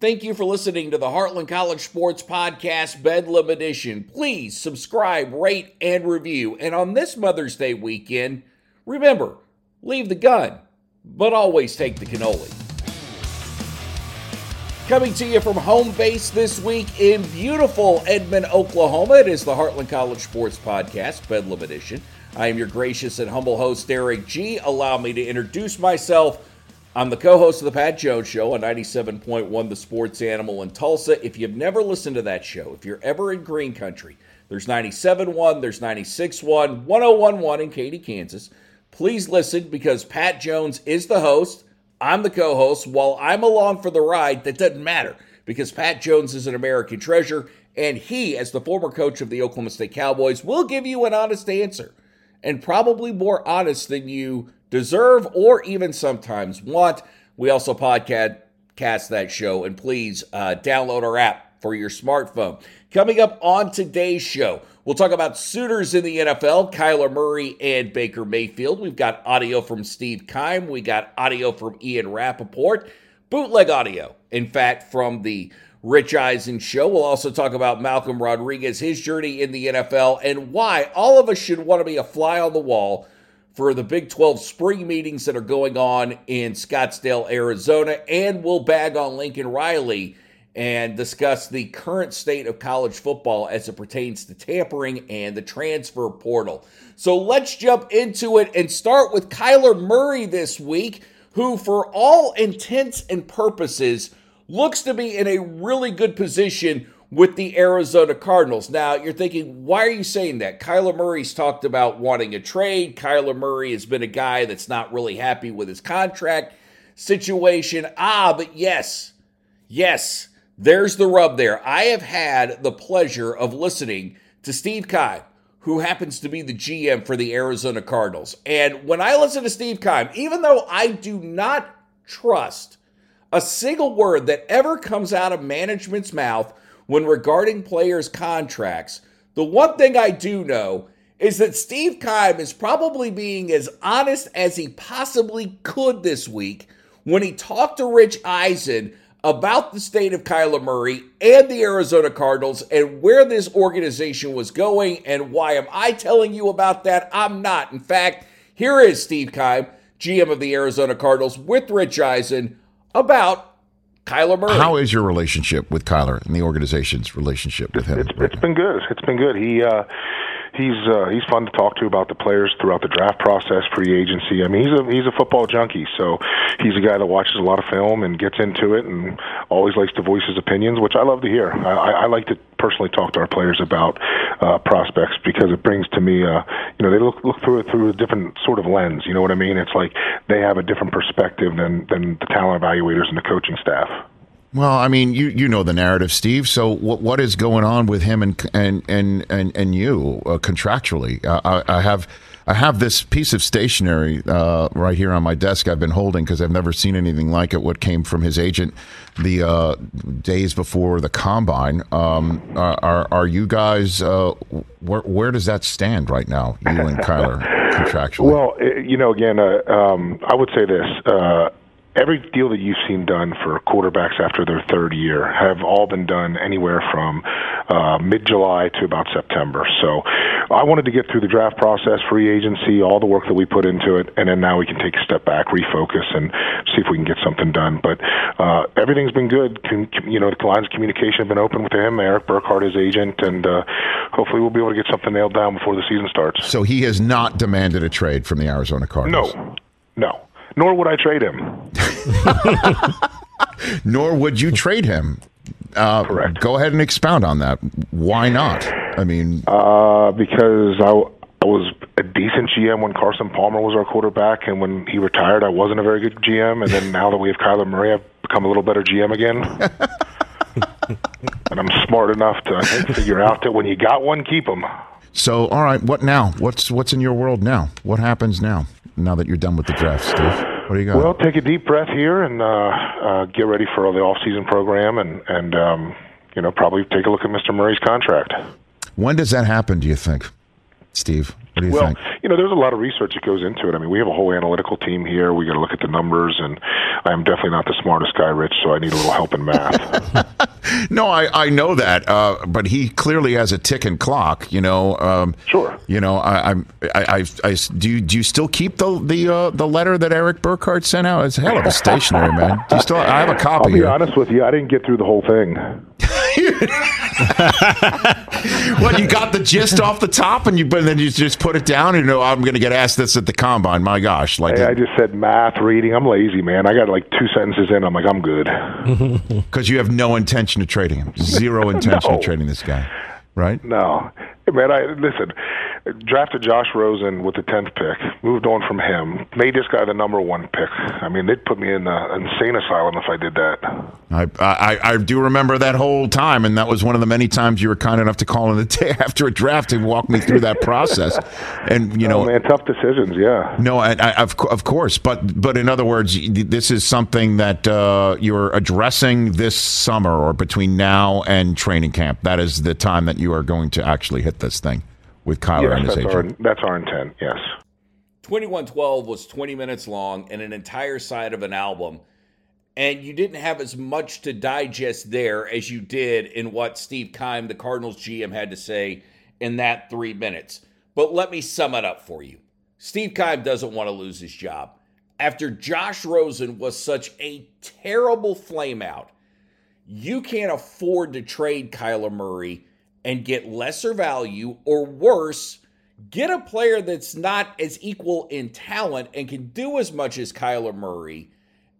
Thank you for listening to the Heartland College Sports Podcast Bedlam Edition. Please subscribe, rate, and review. And on this Mother's Day weekend, remember leave the gun, but always take the cannoli. Coming to you from home base this week in beautiful Edmond, Oklahoma, it is the Heartland College Sports Podcast Bedlam Edition. I am your gracious and humble host, Erik Gee. Allow me to introduce myself. I'm the co host of the Pat Jones Show on 97.1 The Sports Animal in Tulsa. If you've never listened to that show, if you're ever in Green Country, there's 97.1, there's 96.1, 101.1 in Katy, Kansas. Please listen because Pat Jones is the host. I'm the co host. While I'm along for the ride, that doesn't matter because Pat Jones is an American treasure, and he, as the former coach of the Oklahoma State Cowboys, will give you an honest answer and probably more honest than you deserve or even sometimes want. We also podcast that show, and please uh, download our app for your smartphone. Coming up on today's show, we'll talk about suitors in the NFL, Kyler Murray and Baker Mayfield. We've got audio from Steve Keim. We got audio from Ian Rapoport. Bootleg audio, in fact, from the Rich Eisen show. We'll also talk about Malcolm Rodriguez, his journey in the NFL, and why all of us should want to be a fly on the wall for the Big 12 spring meetings that are going on in Scottsdale, Arizona, and we'll bag on Lincoln Riley and discuss the current state of college football as it pertains to tampering and the transfer portal. So let's jump into it and start with Kyler Murray this week, who, for all intents and purposes, looks to be in a really good position with the Arizona Cardinals. Now, you're thinking, why are you saying that? Kyler Murray's talked about wanting a trade. Kyler Murray has been a guy that's not really happy with his contract situation. Ah, but yes, yes, there's the rub there. I have had the pleasure of listening to Steve Keim, who happens to be the GM for the Arizona Cardinals. And when I listen to Steve Keim, even though I do not trust a single word that ever comes out of management's mouth when regarding players' contracts, the one thing I do know is that Steve Keim is probably being as honest as he possibly could this week when he talked to Rich Eisen about the state of Kyler Murray and the Arizona Cardinals and where this organization was going. And why am I telling you about that? I'm not. In fact, here is Steve Keim, GM of the Arizona Cardinals, with Rich Eisen about Kyler Murray. How is your relationship with Kyler and the organization's relationship with him? It's, it's been good. It's been good. He uh, he's uh, he's fun to talk to about the players throughout the draft process, free agency. I mean, he's a he's a football junkie, so he's a guy that watches a lot of film and gets into it, and always likes to voice his opinions, which I love to hear. I, I like to personally talk to our players about uh, prospects because it brings to me, uh, you know, they look look through it through a different sort of lens. You know what I mean? It's like they have a different perspective than than the talent evaluators and the coaching staff. Well, I mean, you you know the narrative, Steve. So what what is going on with him and and and and, and you uh, contractually? Uh, I, I, have I have this piece of stationery uh, right here on my desk. I've been holding because I've never seen anything like it. What came from his agent the uh, days before the combine? Um, are are you guys? Uh, where where does that stand right now? You and Kyler contractually. Well, you know, again, uh, um, I would say this every deal that you've seen done for quarterbacks after their third year have all been done anywhere from uh, mid July to about September. So I wanted to get through the draft process, free agency, all the work that we put into it, and then now we can take a step back, refocus, and see if we can get something done. But uh, everything's been good. You know, the lines of communication have been open with him, Erik Burkhardt, his agent, and uh, hopefully we'll be able to get something nailed down before the season starts. So he has not demanded a trade from the Arizona Cardinals? No. No nor would I trade him. nor would you trade him. Uh, Correct. Go ahead and expound on that. Why not? I mean, uh, because I, I was a decent GM when Carson Palmer was our quarterback, and when he retired, I wasn't a very good GM. And then now that we have Kyler Murray, I've become a little better GM again. and I'm smart enough to figure out that when you got one, keep them. So, all right, what now? What's what's in your world now? What happens now? Now that you're done with the draft, Steve. What do you got? Well, take a deep breath here and uh, uh, get ready for the off-season program, and and um, you know probably take a look at Mr. Murray's contract. When does that happen? Do you think? Steve? What do you well, think? you know, there's a lot of research that goes into it. I mean, we have a whole analytical team here. We got to look at the numbers, and I am definitely not the smartest guy, Rich, so I need a little help in math. no, I, I know that, uh, but he clearly has a ticking clock. You know. Um, sure. You know, I, I'm. I, I, I, do. You, do you still keep the the uh, the letter that Erik Burkhardt sent out? It's a hell of a stationery, man. Do you still? I have a copy. I'll be here. honest with you. I didn't get through the whole thing. what you got the gist off the top, and you but then you just put it down. And you know, I'm going to get asked this at the combine. My gosh, like hey, I just said math, reading. I'm lazy, man. I got like two sentences in. I'm like, I'm good. Because you have no intention of trading him. Zero intention no. of trading this guy, right? No, hey, man. I listen. Drafted Josh Rosen with the tenth pick. Moved on from him. Made this guy the number one pick. I mean, they'd put me in an insane asylum if I did that. I, I I do remember that whole time, and that was one of the many times you were kind enough to call in the day after a draft to walk me through that process. And you know, oh, man, tough decisions. Yeah. No, I, I, of of course, but but in other words, this is something that uh, you're addressing this summer or between now and training camp. That is the time that you are going to actually hit this thing with Kyler yes, and his that's agent. Our, that's our intent. Yes. 2112 was 20 minutes long and an entire side of an album. And you didn't have as much to digest there as you did in what Steve Keim, the Cardinals GM, had to say in that three minutes. But let me sum it up for you. Steve Keim doesn't want to lose his job. After Josh Rosen was such a terrible flameout, you can't afford to trade Kyler Murray and get lesser value or worse, get a player that's not as equal in talent and can do as much as Kyler Murray,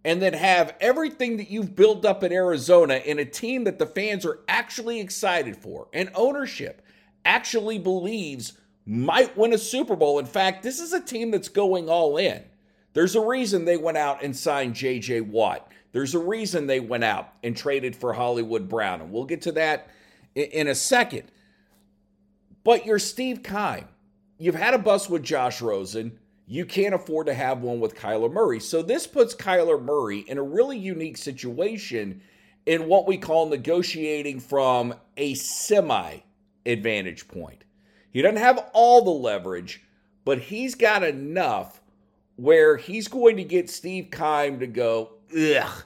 and then have everything that you've built up in Arizona in a team that the fans are actually excited for and ownership actually believes might win a Super Bowl. In fact, this is a team that's going all in. There's a reason they went out and signed JJ Watt. There's a reason they went out and traded for Hollywood Brown. And we'll get to that in a second. But you're Steve Keim. You've had a bust with Josh Rosen. You can't afford to have one with Kyler Murray. So this puts Kyler Murray in a really unique situation in what we call negotiating from a semi advantage point. He doesn't have all the leverage, but he's got enough where he's going to get Steve Keim to go, ugh,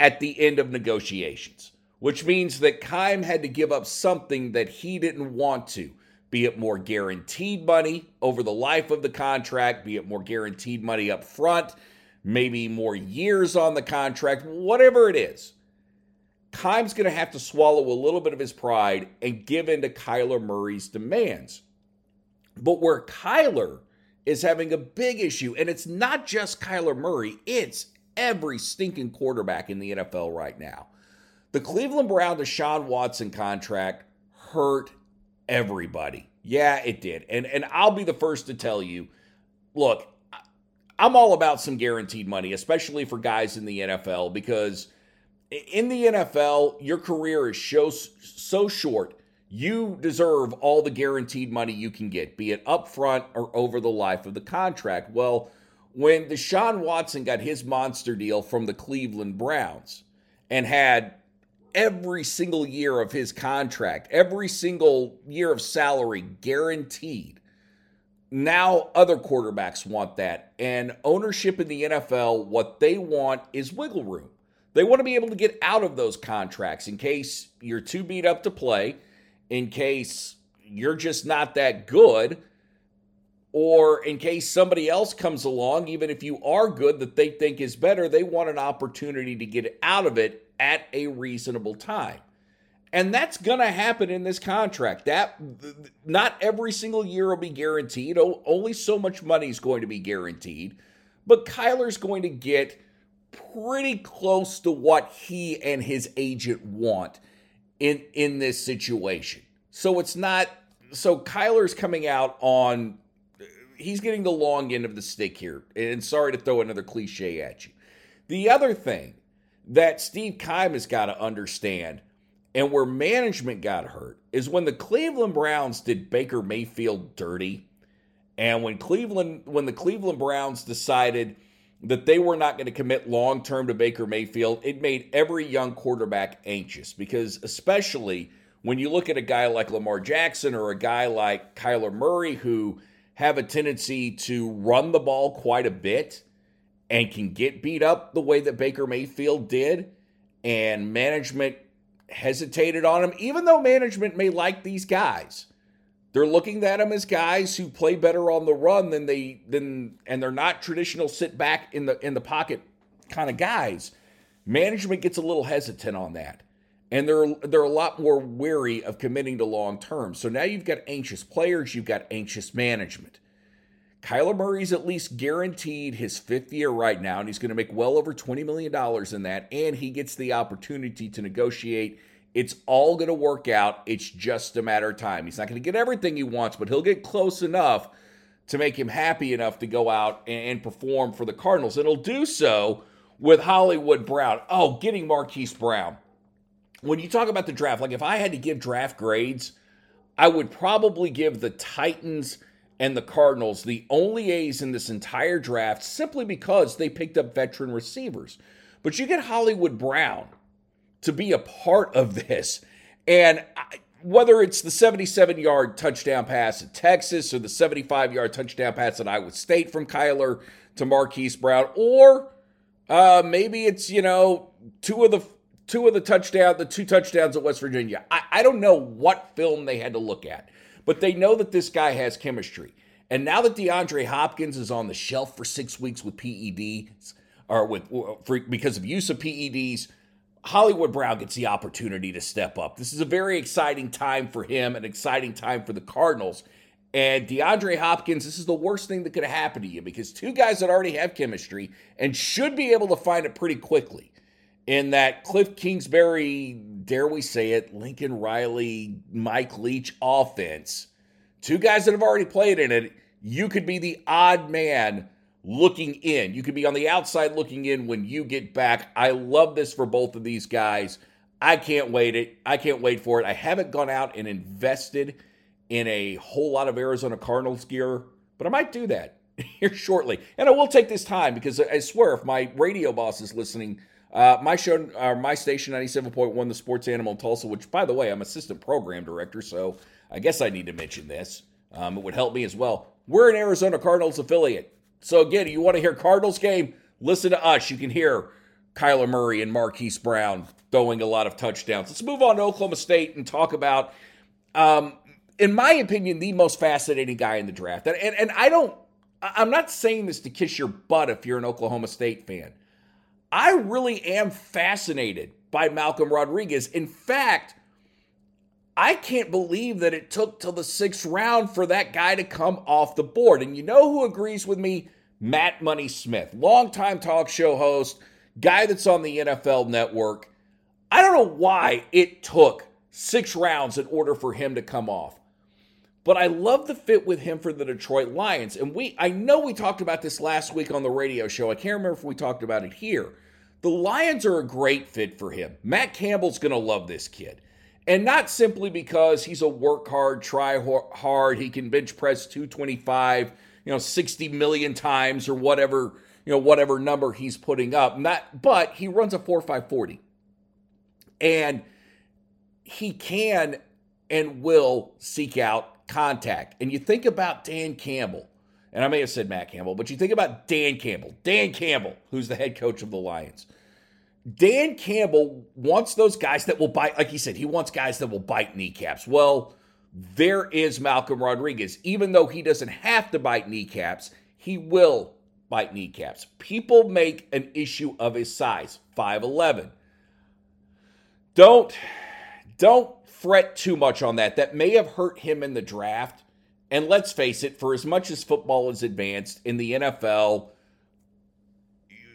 at the end of negotiations which means that Keim had to give up something that he didn't want to, be it more guaranteed money over the life of the contract, be it more guaranteed money up front, maybe more years on the contract, whatever it is. Keim's going to have to swallow a little bit of his pride and give in to Kyler Murray's demands. But where Kyler is having a big issue, and it's not just Kyler Murray, it's every stinking quarterback in the NFL right now the Cleveland Brown Deshaun Watson contract hurt everybody. Yeah, it did. And and I'll be the first to tell you, look, I'm all about some guaranteed money, especially for guys in the NFL because in the NFL, your career is so so short. You deserve all the guaranteed money you can get, be it upfront or over the life of the contract. Well, when Deshaun Watson got his monster deal from the Cleveland Browns and had every single year of his contract, every single year of salary guaranteed. Now, other quarterbacks want that. And ownership in the NFL, what they want is wiggle room. They want to be able to get out of those contracts in case you're too beat up to play, in case you're just not that good, or in case somebody else comes along, even if you are good that they think is better, they want an opportunity to get out of it at a reasonable time. And that's going to happen in this contract. That not every single year will be guaranteed. Only so much money is going to be guaranteed. But Kyler's going to get pretty close to what he and his agent want in in this situation. So it's not so Kyler's coming out on he's getting the long end of the stick here. And sorry to throw another cliche at you. The other thing that Steve Keim has got to understand and where management got hurt is when the Cleveland Browns did Baker Mayfield dirty and when Cleveland when the Cleveland Browns decided that they were not going to commit long term to Baker Mayfield, it made every young quarterback anxious because especially when you look at a guy like Lamar Jackson or a guy like Kyler Murray who have a tendency to run the ball quite a bit and can get beat up the way that Baker Mayfield did, and management hesitated on him, even though management may like these guys. They're looking at them as guys who play better on the run than they than and they're not traditional sit back in the in the pocket kind of guys. Management gets a little hesitant on that. And they're they're a lot more wary of committing to long term. So now you've got anxious players, you've got anxious management. Kyler Murray's at least guaranteed his fifth year right now, and he's going to make well over $20 million in that. And he gets the opportunity to negotiate. It's all going to work out. It's just a matter of time. He's not going to get everything he wants, but he'll get close enough to make him happy enough to go out and perform for the Cardinals. And he'll do so with Hollywood Brown. Oh, getting Marquise Brown. When you talk about the draft, like if I had to give draft grades, I would probably give the Titans and the Cardinals the only A's in this entire draft simply because they picked up veteran receivers. But you get Hollywood Brown to be a part of this. And whether it's the 77 yard touchdown pass at Texas or the 75 yard touchdown pass at Iowa State from Kyler to Marquise Brown, or uh, maybe it's, you know, two of the two of the touchdown, the two touchdowns at West Virginia. I, I don't know what film they had to look at but they know that this guy has chemistry. And now that DeAndre Hopkins is on the shelf for six weeks with PEDs, or with for, because of use of PEDs, Hollywood Brown gets the opportunity to step up. This is a very exciting time for him, an exciting time for the Cardinals. And DeAndre Hopkins, this is the worst thing that could happen to you because two guys that already have chemistry and should be able to find it pretty quickly in that Cliff Kingsbury, dare we say it, Lincoln Riley, Mike Leach offense, two guys that have already played in it, you could be the odd man looking in. You could be on the outside looking in when you get back. I love this for both of these guys. I can't wait it. I can't wait for it. I haven't gone out and invested in a whole lot of Arizona Cardinals gear, but I might do that here shortly. And I will take this time because I swear if my radio boss is listening uh, my show, uh, my station, 97.1, the Sports Animal in Tulsa, which, by the way, I'm assistant program director, so I guess I need to mention this. Um, it would help me as well. We're an Arizona Cardinals affiliate. So, again, you want to hear Cardinals game? Listen to us. You can hear Kyler Murray and Marquise Brown throwing a lot of touchdowns. Let's move on to Oklahoma State and talk about, um, in my opinion, the most fascinating guy in the draft. And, and, and I don't, I'm not saying this to kiss your butt if you're an Oklahoma State fan. I really am fascinated by Malcolm Rodriguez. In fact, I can't believe that it took till the sixth round for that guy to come off the board. And you know who agrees with me? Matt Money Smith, longtime talk show host, guy that's on the NFL network. I don't know why it took six rounds in order for him to come off. But I love the fit with him for the Detroit Lions. And we I know we talked about this last week on the radio show. I can't remember if we talked about it here. The Lions are a great fit for him. Matt Campbell's going to love this kid. And not simply because he's a work hard, try hard, he can bench press 225, you know, 60 million times or whatever, you know, whatever number he's putting up. Not but he runs a 4540. And he can and will seek out contact. And you think about Dan Campbell, and I may have said Matt Campbell, but you think about Dan Campbell, Dan Campbell, who's the head coach of the Lions. Dan Campbell wants those guys that will bite, like he said, he wants guys that will bite kneecaps. Well, there is Malcolm Rodriguez. Even though he doesn't have to bite kneecaps, he will bite kneecaps. People make an issue of his size, 5'11. Don't don't fret too much on that. That may have hurt him in the draft. And let's face it, for as much as football is advanced in the NFL,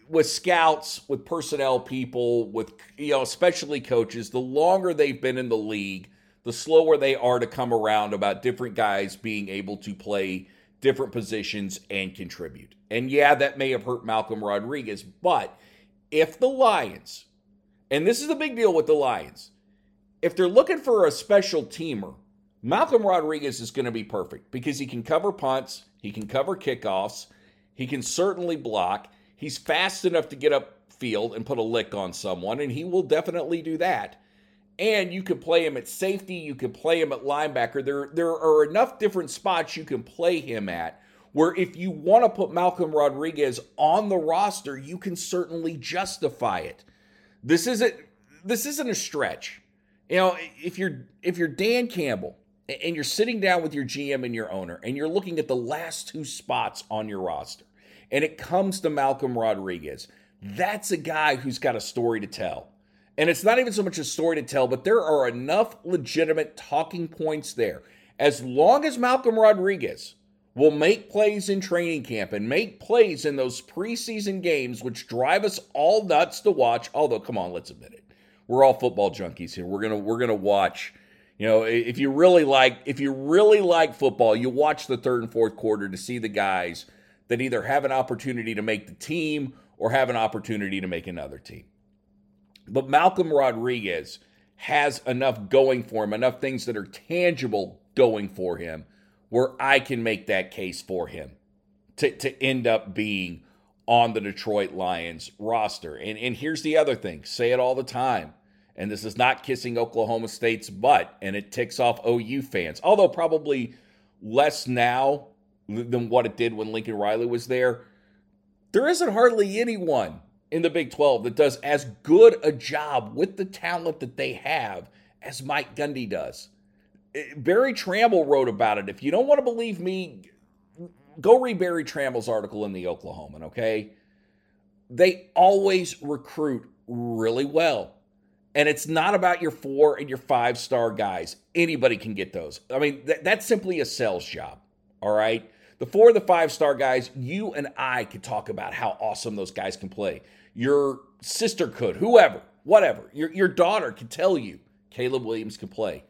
with scouts, with personnel people, with you know, especially coaches, the longer they've been in the league, the slower they are to come around about different guys being able to play different positions and contribute. And yeah, that may have hurt Malcolm Rodriguez, but if the Lions, and this is a big deal with the Lions, if they're looking for a special teamer, Malcolm Rodriguez is going to be perfect because he can cover punts, he can cover kickoffs, he can certainly block. He's fast enough to get up field and put a lick on someone, and he will definitely do that. And you could play him at safety, you could play him at linebacker. There, there are enough different spots you can play him at where if you want to put Malcolm Rodriguez on the roster, you can certainly justify it. This isn't this isn't a stretch. You know, if you're if you're Dan Campbell and you're sitting down with your GM and your owner and you're looking at the last two spots on your roster and it comes to Malcolm Rodriguez, that's a guy who's got a story to tell. And it's not even so much a story to tell, but there are enough legitimate talking points there. As long as Malcolm Rodriguez will make plays in training camp and make plays in those preseason games, which drive us all nuts to watch. Although, come on, let's admit it, we're all football junkies here. We're gonna we're gonna watch. You know, if you really like if you really like football, you watch the third and fourth quarter to see the guys that either have an opportunity to make the team or have an opportunity to make another team. But Malcolm Rodriguez has enough going for him, enough things that are tangible going for him where I can make that case for him to, to end up being on the Detroit Lions roster. And, and here's the other thing say it all the time. And this is not kissing Oklahoma State's butt, and it ticks off OU fans, although probably less now than what it did when Lincoln Riley was there. There isn't hardly anyone in the Big 12 that does as good a job with the talent that they have as Mike Gundy does. Eh, Berry Tramel wrote about it. If you don't want to believe me, go read Berry Tramel's article in the Oklahoman, okay? They always recruit really well. And it's not about your four and your five star guys. Anybody can get those. I mean, th- that's simply a sales job, all right? The four the five star guys, you and I could talk about how awesome those guys can play. Your sister could, whoever, whatever. Your, your daughter could tell you Caleb Williams can play.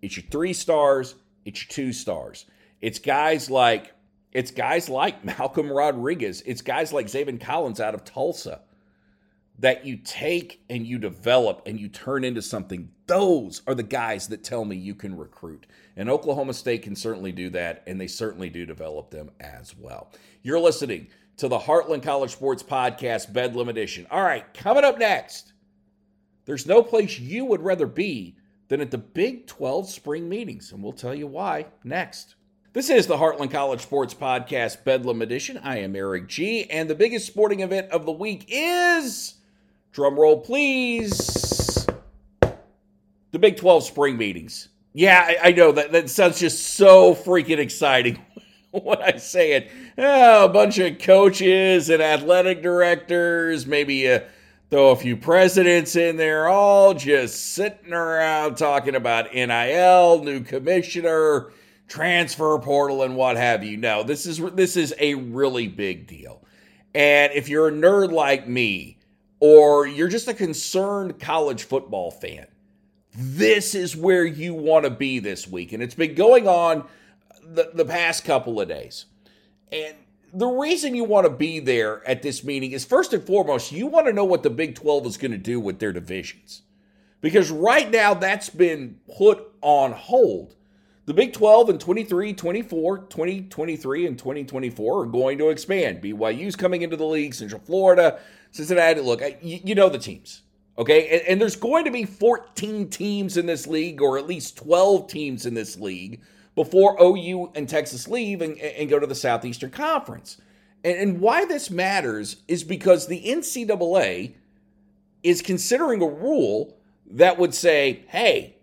It's your three stars, it's your two stars. It's guys like it's guys like Malcolm Rodriguez. It's guys like Zaven Collins out of Tulsa that you take and you develop and you turn into something. Those are the guys that tell me you can recruit. And Oklahoma State can certainly do that, and they certainly do develop them as well. You're listening to the Heartland College Sports Podcast, Bedlam Edition. All right, coming up next, there's no place you would rather be than at the Big 12 spring meetings, and we'll tell you why next. This is the Heartland College Sports Podcast Bedlam Edition. I am Erik Gee, and the biggest sporting event of the week is, drumroll please, the Big 12 spring meetings. Yeah, I, I know that, that sounds just so freaking exciting when I say it. Oh, a bunch of coaches and athletic directors, maybe a throw a few presidents in there, all just sitting around talking about NIL, new commissioner, transfer portal, and what have you. No, this is this is a really big deal. And if you're a nerd like me, or you're just a concerned college football fan, this is where you want to be this week. And it's been going on the, the past couple of days. And the reason you want to be there at this meeting is first and foremost, you want to know what the Big 12 is going to do with their divisions. Because right now that's been put on hold. The Big 12 in 23, 24, 2023, and 2024 are going to expand. BYU's coming into the league, Central Florida, Cincinnati. Look, you, you know the teams, okay? And, and there's going to be 14 teams in this league, or at least 12 teams in this league before OU and Texas leave and, and go to the Southeastern Conference. And, and why this matters is because the NCAA is considering a rule that would say, hey,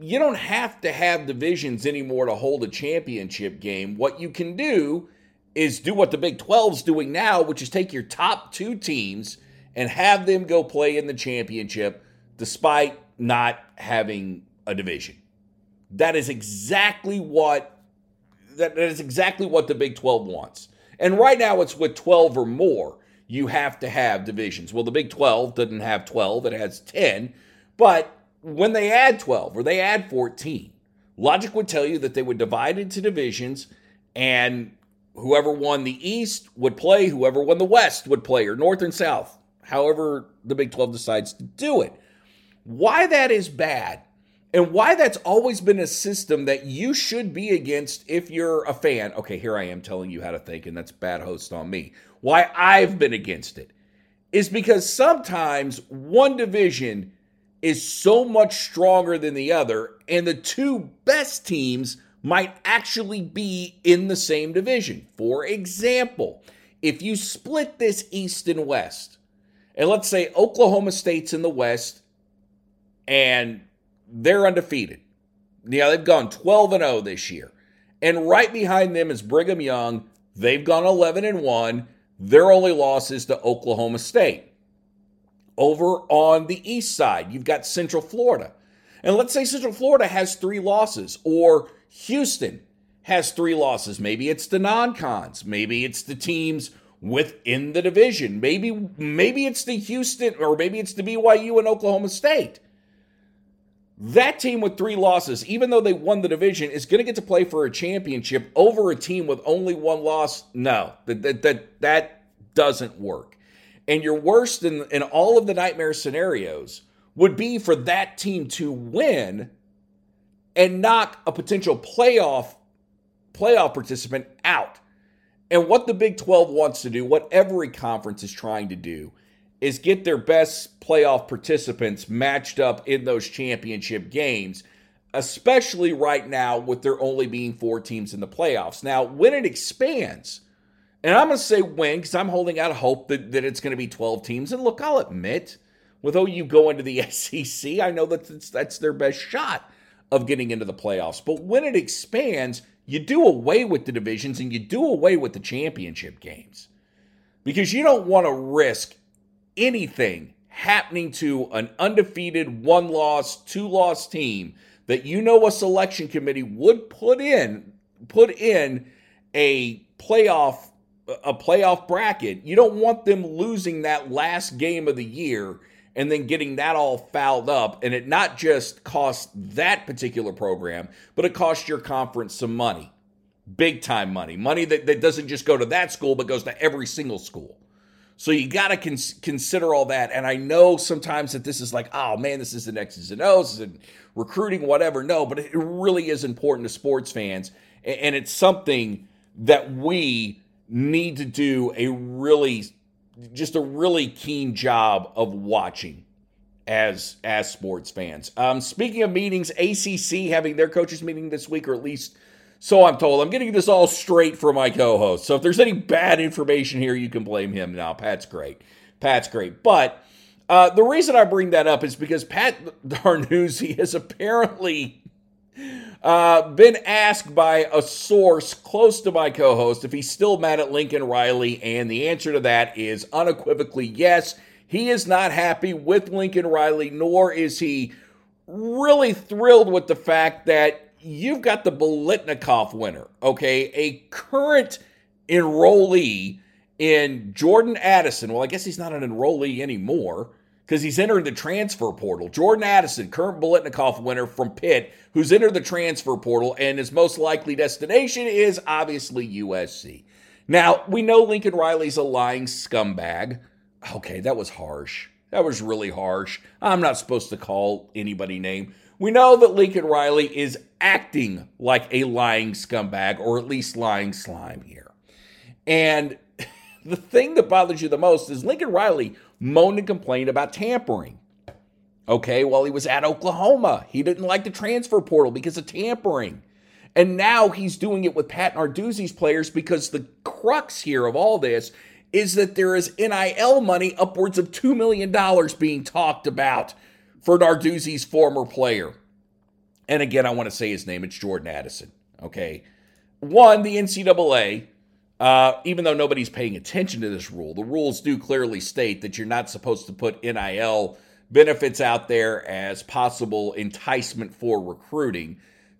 you don't have to have divisions anymore to hold a championship game. What you can do is do what the Big 12's doing now, which is take your top two teams and have them go play in the championship despite not having a division. That is exactly what that, is exactly what the Big 12 wants. And right now it's with 12 or more, you have to have divisions. Well, the Big 12 doesn't have 12, it has 10. But when they add 12 or they add 14, logic would tell you that they would divide into divisions and whoever won the East would play, whoever won the West would play, or North and South, however the Big 12 decides to do it. Why that is bad and why that's always been a system that you should be against if you're a fan. Okay, here I am telling you how to think, and that's bad host on me. Why I've been against it is because sometimes one division is so much stronger than the other, and the two best teams might actually be in the same division. For example, if you split this East and West, and let's say Oklahoma State's in the West and they're undefeated. Yeah, they've gone 12 and 0 this year. And right behind them is Brigham Young. They've gone 11 and 1. Their only loss is to Oklahoma State. Over on the east side, you've got Central Florida. And let's say Central Florida has three losses, or Houston has three losses. Maybe it's the non-cons. Maybe it's the teams within the division. Maybe maybe it's the Houston or maybe it's the BYU and Oklahoma State. That team with three losses, even though they won the division, is going to get to play for a championship over a team with only one loss. No, that that that, that doesn't work. And your worst in, in all of the nightmare scenarios would be for that team to win and knock a potential playoff playoff participant out. And what the Big 12 wants to do, what every conference is trying to do, is get their best playoff participants matched up in those championship games, especially right now with there only being four teams in the playoffs. Now, when it expands, and I'm going to say when because I'm holding out hope that, that it's going to be 12 teams. And look, I'll admit, with OU going to the SEC, I know that that's, that's their best shot of getting into the playoffs. But when it expands, you do away with the divisions and you do away with the championship games because you don't want to risk anything happening to an undefeated one loss, two loss team that you know a selection committee would put in put in a playoff a playoff bracket. You don't want them losing that last game of the year and then getting that all fouled up and it not just costs that particular program, but it costs your conference some money. Big time money. Money that, that doesn't just go to that school, but goes to every single school. So you got to cons- consider all that. And I know sometimes that this is like, oh man, this is the X's and O's and recruiting, whatever. No, but it really is important to sports fans. And it's something that we need to do a really, just a really keen job of watching as as sports fans. Um, speaking of meetings, ACC having their coaches meeting this week, or at least so I'm told. I'm getting this all straight for my co host. So if there's any bad information here, you can blame him now. Pat's great. Pat's great. But uh, the reason I bring that up is because Pat Narduzzi has apparently uh, been asked by a source close to my co host if he's still mad at Lincoln Riley. And the answer to that is unequivocally yes. He is not happy with Lincoln Riley, nor is he really thrilled with the fact that you've got the Biletnikoff winner, okay? A current enrollee in Jordan Addison. Well, I guess he's not an enrollee anymore because he's entered the transfer portal. Jordan Addison, current Biletnikoff winner from Pitt, who's entered the transfer portal, and his most likely destination is obviously USC. Now, we know Lincoln Riley's a lying scumbag. Okay, that was harsh. That was really harsh. I'm not supposed to call anybody name. We know that Lincoln Riley is acting like a lying scumbag, or at least lying slime here. And the thing that bothers you the most is Lincoln Riley moaned and complained about tampering. Okay, while he was at Oklahoma, he didn't like the transfer portal because of tampering. And now he's doing it with Pat Narduzzi's players because the crux here of all this is that there is NIL money upwards of $2 million being talked about for Narduzzi's former player. And again, I want to say his name. It's Jordan Addison. Okay. One, the NCAA, uh, even though nobody's paying attention to this rule, the rules do clearly state that you're not supposed to put NIL benefits out there as possible enticement for recruiting.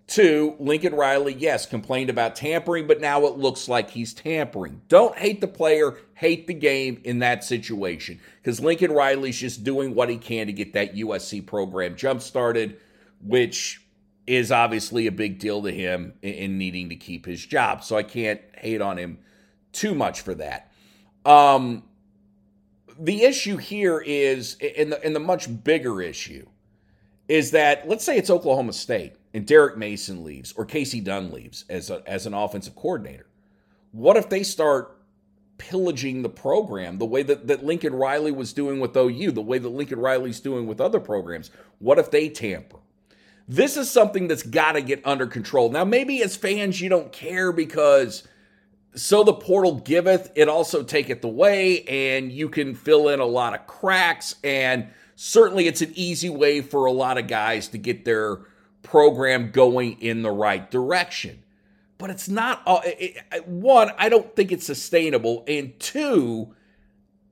Two, Lincoln Riley, yes, complained about tampering, but now it looks like he's tampering. Don't hate the player, hate the game in that situation because Lincoln Riley's just doing what he can to get that USC program jump started, which is obviously a big deal to him in needing to keep his job. So I can't hate on him too much for that. Um, the issue here is, in the, in the much bigger issue, is that let's say it's Oklahoma State and Derek Mason leaves or Kasey Dunn leaves as, a, as an offensive coordinator, what if they start pillaging the program the way that, that Lincoln Riley was doing with OU, the way that Lincoln Riley's doing with other programs. What if they tamper? This is something that's got to get under control. Now, maybe as fans, you don't care because so the portal giveth, it also taketh away, and you can fill in a lot of cracks. And certainly, it's an easy way for a lot of guys to get their program going in the right direction. But it's not, uh, it, one, I don't think it's sustainable. And two,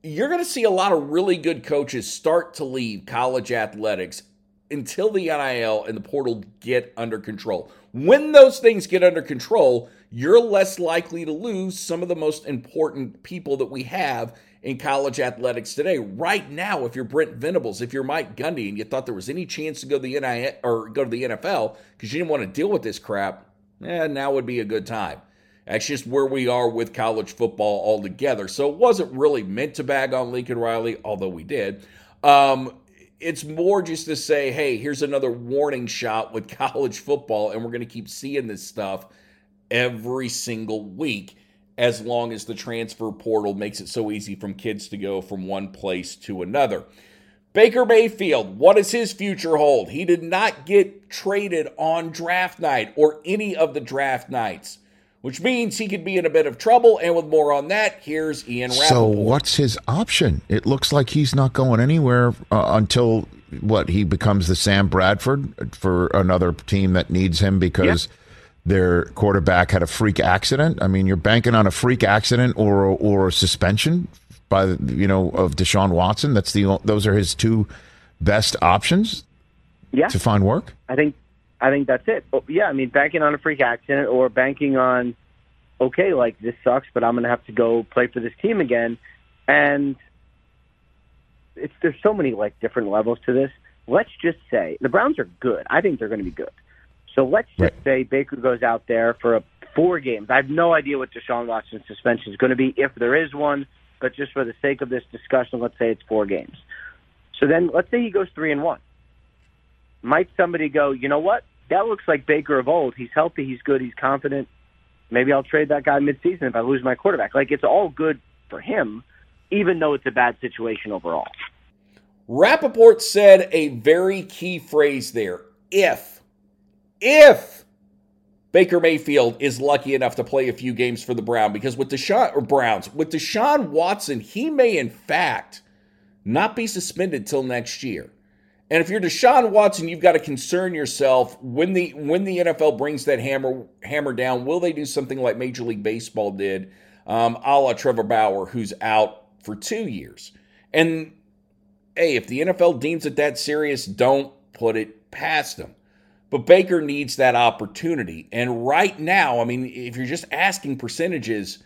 you're going to see a lot of really good coaches start to leave college athletics until the NIL and the portal get under control. When those things get under control, you're less likely to lose some of the most important people that we have in college athletics today. Right now, if you're Brent Venables, if you're Mike Gundy, and you thought there was any chance to go to the NIL or go to the NFL because you didn't want to deal with this crap, eh, now would be a good time. That's just where we are with college football altogether. So it wasn't really meant to bag on Lincoln Riley, although we did. Um, it's more just to say, hey, here's another warning shot with college football, and we're going to keep seeing this stuff every single week as long as the transfer portal makes it so easy from kids to go from one place to another. Baker Mayfield, what does his future hold? He did not get traded on draft night or any of the draft nights which means he could be in a bit of trouble. And with more on that, here's Ian Rapoport. So, what's his option? It looks like he's not going anywhere uh, until what he becomes the Sam Bradford for another team that needs him because yep. Their quarterback had a freak accident. I mean, you're banking on a freak accident or or a suspension by you know of Deshaun Watson. That's the those are his two best options. Yeah. to find work. I think I think that's it. But yeah, I mean, banking on a freak accident or banking on, okay, like this sucks, but I'm going to have to go play for this team again. And it's there's so many like different levels to this. Let's just say the Browns are good. I think they're going to be good. So let's just right. say Baker goes out there for a four games. I have no idea what Deshaun Watson's suspension is going to be if there is one, but just for the sake of this discussion, let's say it's four games. So then let's say he goes three and one. Might somebody go, you know what? that looks like Baker of old. He's healthy, he's good, he's confident. Maybe I'll trade that guy midseason if I lose my quarterback. Like it's all good for him, even though it's a bad situation overall. Rapoport said a very key phrase there. If, if Baker Mayfield is lucky enough to play a few games for the Brown, because with Deshaun or Browns, with Deshaun Watson, he may in fact not be suspended till next year. And if you're Deshaun Watson, you've got to concern yourself when the when the NFL brings that hammer hammer down. Will they do something like Major League Baseball did, um, a la Trevor Bauer, who's out for two years? And hey, if the NFL deems it that serious, don't put it past them. But Baker needs that opportunity. And right now, I mean, if you're just asking percentages,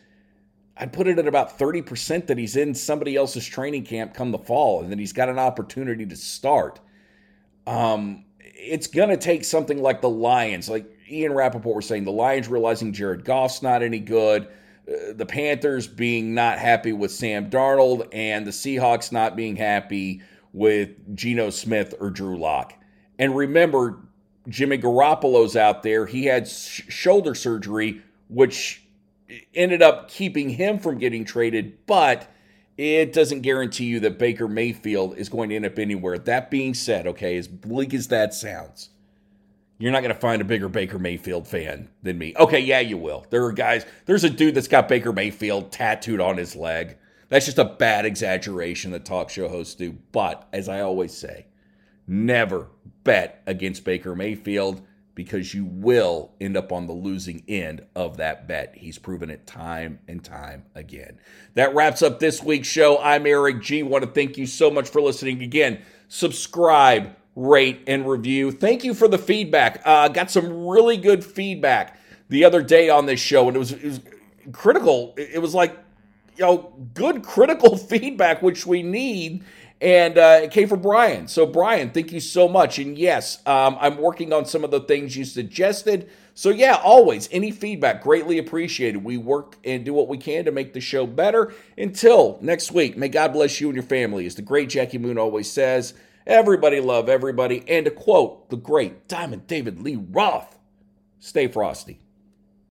I'd put it at about 30% that he's in somebody else's training camp come the fall and that he's got an opportunity to start. Um, it's going to take something like the Lions, like Ian Rapoport was saying, the Lions realizing Jared Goff's not any good, uh, the Panthers being not happy with Sam Darnold, and the Seahawks not being happy with Geno Smith or Drew Lock. And remember, Jimmy Garoppolo's out there. He had sh- shoulder surgery, which ended up keeping him from getting traded, but it doesn't guarantee you that Baker Mayfield is going to end up anywhere. That being said, okay, as bleak as that sounds, you're not going to find a bigger Baker Mayfield fan than me. Okay, yeah, you will. There are guys, there's a dude that's got Baker Mayfield tattooed on his leg. That's just a bad exaggeration that talk show hosts do. But as I always say, never bet against Baker Mayfield because you will end up on the losing end of that bet. He's proven it time and time again. That wraps up this week's show. I'm Erik Gee. Want to thank you so much for listening again. Subscribe, rate, and review. Thank you for the feedback. Uh, got some really good feedback the other day on this show, and it was, it was critical. It was like, you know, good critical feedback, which we need and uh, it came from Brian. So, Brian, thank you so much. And yes, um, I'm working on some of the things you suggested. So, yeah, always any feedback, greatly appreciated. We work and do what we can to make the show better. Until next week, may God bless you and your family. As the great Jackie Moon always says, everybody love everybody. And to quote the great Diamond David Lee Roth, stay frosty.